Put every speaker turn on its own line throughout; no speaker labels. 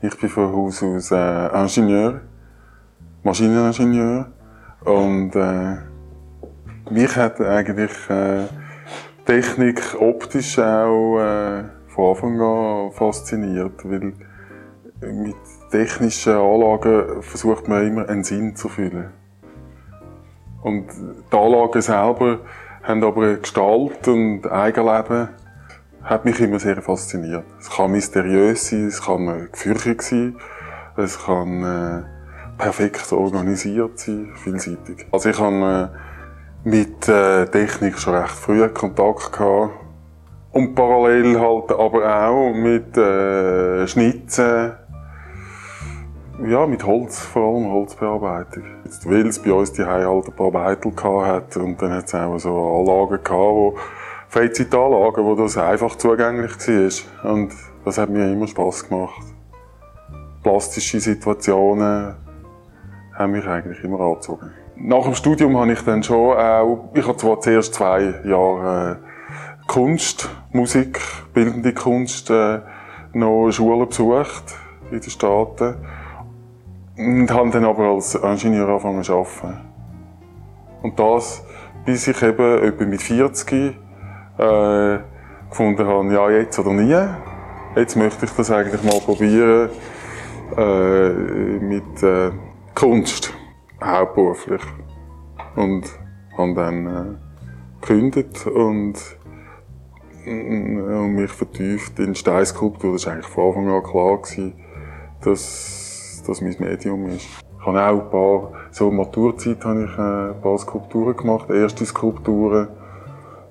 Ich bin von Haus aus äh, Ingenieur, Maschineningenieur. Und äh, mich hat eigentlich äh, Technik optisch auch äh, von Anfang an fasziniert, weil mit technischen Anlagen versucht man immer einen Sinn zu füllen. Und die Anlagen selber haben aber Gestalt und Eigenleben, hat mich immer sehr fasziniert. Es kann mysteriös sein, es kann gefürchtet sein, es kann äh, perfekt organisiert sein, vielseitig. Also ich habe äh, mit äh, Technik schon recht früh Kontakt gehabt. Und parallel halt aber auch mit äh, Schnitzen, ja, mit Holz, vor allem Holzbearbeitung. Jetzt, weil es bei uns die halt ein paar Beitel hat und dann hat es auch so Anlagen gehabt, Freizeitanlagen, wo das einfach zugänglich war. Und das hat mir immer Spass gemacht. Plastische Situationen haben mich eigentlich immer angezogen. Nach dem Studium habe ich dann schon auch, ich habe zwar zuerst zwei Jahre äh, Kunst, Musik, bildende Kunst, äh, noch Schulen besucht in den Staaten und habe dann aber als Ingenieur angefangen zu arbeiten. Und das, bis ich eben etwa mit 40 äh, gefunden habe, ja, jetzt oder nie. Jetzt möchte ich das eigentlich mal probieren äh, mit äh, Kunst, hauptberuflich. Und habe dann äh, gekündigt und, mm, und mich vertieft in Steinskulptur. Das war eigentlich von Anfang an klar, gewesen, dass das mein Medium ist. Ich habe auch ein paar, so Maturzeit habe ich äh, ein paar Skulpturen gemacht, erste Skulpturen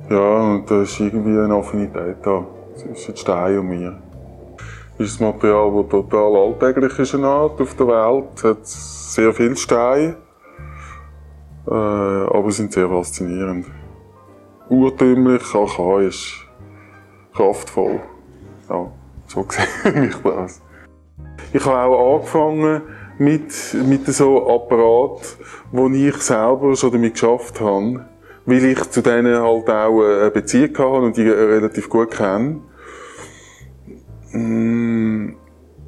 ja, und da ist irgendwie eine Affinität da zwischen Stein und mir. Das ist ein Material, das total alltäglich ist auf der Welt. Es hat sehr viel Stein, äh, aber sind sehr faszinierend. Urtümlich, archaisch, kraftvoll. Ja, so sehe ich das. Ich habe auch angefangen mit, mit so Apparat, wo ich selber schon damit geschafft habe weil ich zu denen halt auch eine Beziehung hatte und die relativ gut kenne. Mm,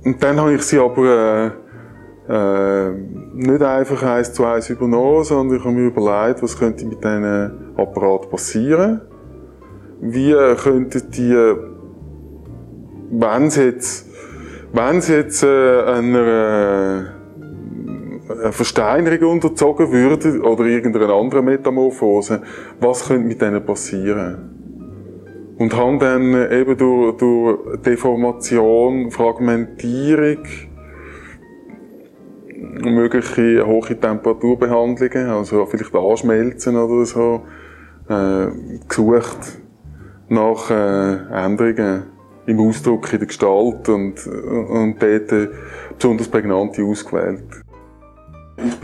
und dann habe ich sie aber äh, äh, nicht einfach eins zu eins übernommen, sondern ich habe mir überlegt, was könnte mit diesen Apparat passieren. Wie könnten die, wenn sie jetzt, wenn sie jetzt äh, einer eine Versteinerung unterzogen würde oder irgendeine andere Metamorphose, was könnte mit denen passieren? Und haben dann eben durch, durch Deformation, Fragmentierung, mögliche hohe Temperaturbehandlungen, also vielleicht Anschmelzen oder so, äh, gesucht nach äh, Änderungen im Ausdruck, in der Gestalt und, und dort besonders prägnante ausgewählt.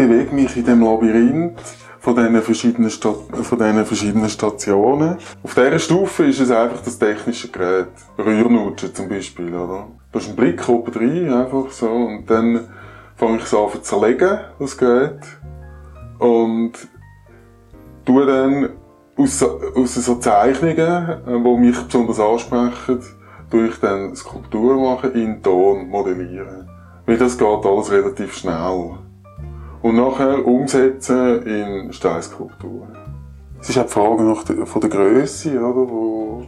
Bewege mich in dem Labyrinth von diesen verschiedenen, Sta von diesen verschiedenen Stationen. Auf dieser Stufe ist es einfach das technische Gerät. Rührnutschen zum Beispiel, oder? Da ist ein Blick oben rein, einfach so. Und dann fange ich es an zu zerlegen, das Gerät. Und tue dann aus, aus so Zeichnungen, die mich besonders ansprechen, tue ich dann Skulpturen machen, in Ton modellieren. Weil das geht alles relativ schnell und nachher umsetzen in Steinskulpturen. Es ist auch die Frage nach der, von der Größe, oder, wo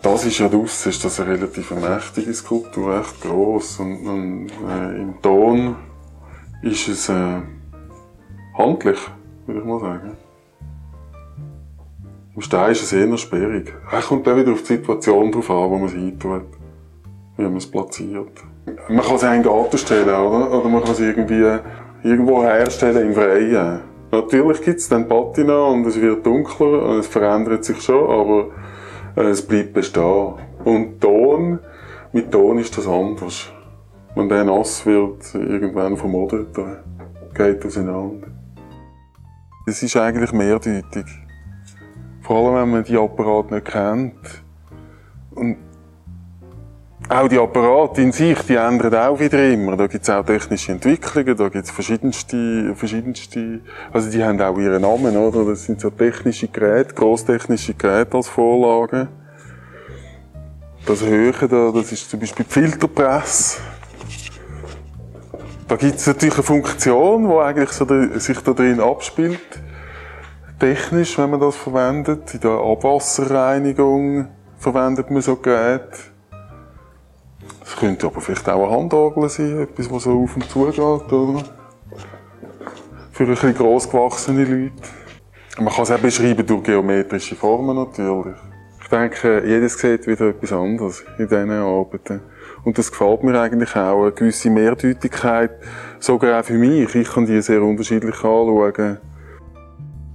das ist ja draussen, ist das eine relativ mächtige Skulptur, echt gross und, und äh, im Ton ist es äh, handlich, würde ich mal sagen. Im Stein ist es eher sperrig. Es kommt dann wieder auf die Situation drauf an, wo man es eintut, wie man es platziert. Man kann es in einen Garten stellen, oder? Oder man kann es irgendwie irgendwo herstellen im Freien. Natürlich gibt es dann Patina und es wird dunkler und es verändert sich schon, aber äh, es bleibt bestehen. Und Ton, mit Ton ist das anders. Wenn der nass wird, irgendwann vermodert, dann geht auseinander. Es ist eigentlich mehrdeutig. Vor allem, wenn man die Apparate nicht kennt. Und auch die Apparate in sich, die ändern auch wieder immer. Da gibt es auch technische Entwicklungen, da gibt es verschiedenste, verschiedenste, also die haben auch ihren Namen, oder? Das sind so technische Geräte, grosstechnische Geräte als Vorlage. Das Höhe da, das ist zum Beispiel die Filterpresse. Da gibt es natürlich eine Funktion, die eigentlich so sich da drin abspielt. Technisch, wenn man das verwendet. In der Abwasserreinigung verwendet man so Geräte. Es könnte aber vielleicht auch eine Handorgel sein, etwas, was so auf und zu geht, oder? Für ein bisschen grossgewachsene Leute. Man kann es auch beschreiben durch geometrische Formen natürlich. Ich denke, jedes sieht wieder etwas anderes in diesen Arbeiten. Und das gefällt mir eigentlich auch, eine gewisse Mehrdeutigkeit, sogar auch für mich. Ich kann die sehr unterschiedlich anschauen.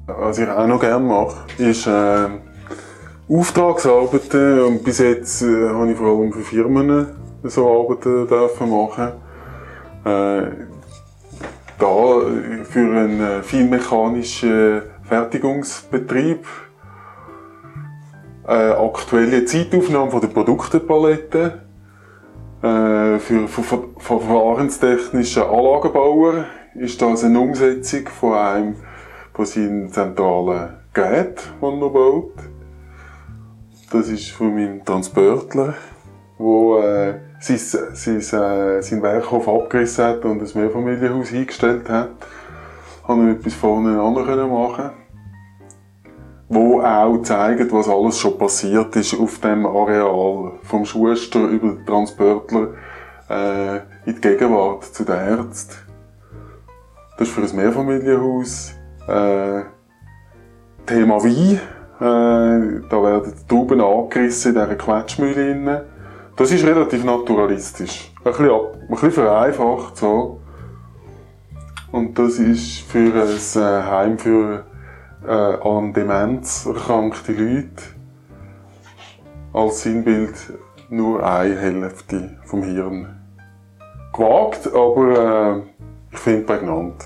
Was ich auch noch gerne mache, ist äh, Auftragsarbeiten. Und bis jetzt äh, habe ich vor allem für Firmen so Arbeiten dürfen machen. Äh, da für einen äh, feinmechanischen Fertigungsbetrieb äh, aktuelle Zeitaufnahme von der Produktepalette äh, für, verfahrenstechnischen Anlagenbauer ist das eine Umsetzung von einem von seinen zentralen Gerät, den er baut. Das ist von meinem Transportler, wo äh, sein, sein, äh, sein Werkhof abgerissen hat und ein Mehrfamilienhaus eingestellt hat. Habe ich etwas voneinander machen wo auch zeigt, was alles schon passiert ist auf dem Areal vom Schuster über den Transportler äh, in die Gegenwart zu den Ärzten. Das ist für ein Mehrfamilienhaus äh, Thema Wein. Äh, da werden die Trauben angerissen in dieser Quetschmühle. Das ist relativ naturalistisch. Ein bisschen, ab, ein bisschen vereinfacht so. Und das ist für ein äh, Heim für äh, an Demenz erkrankte Leute als Sinnbild nur eine Hälfte vom Hirn. Gewagt, aber äh, ich finde prägnant.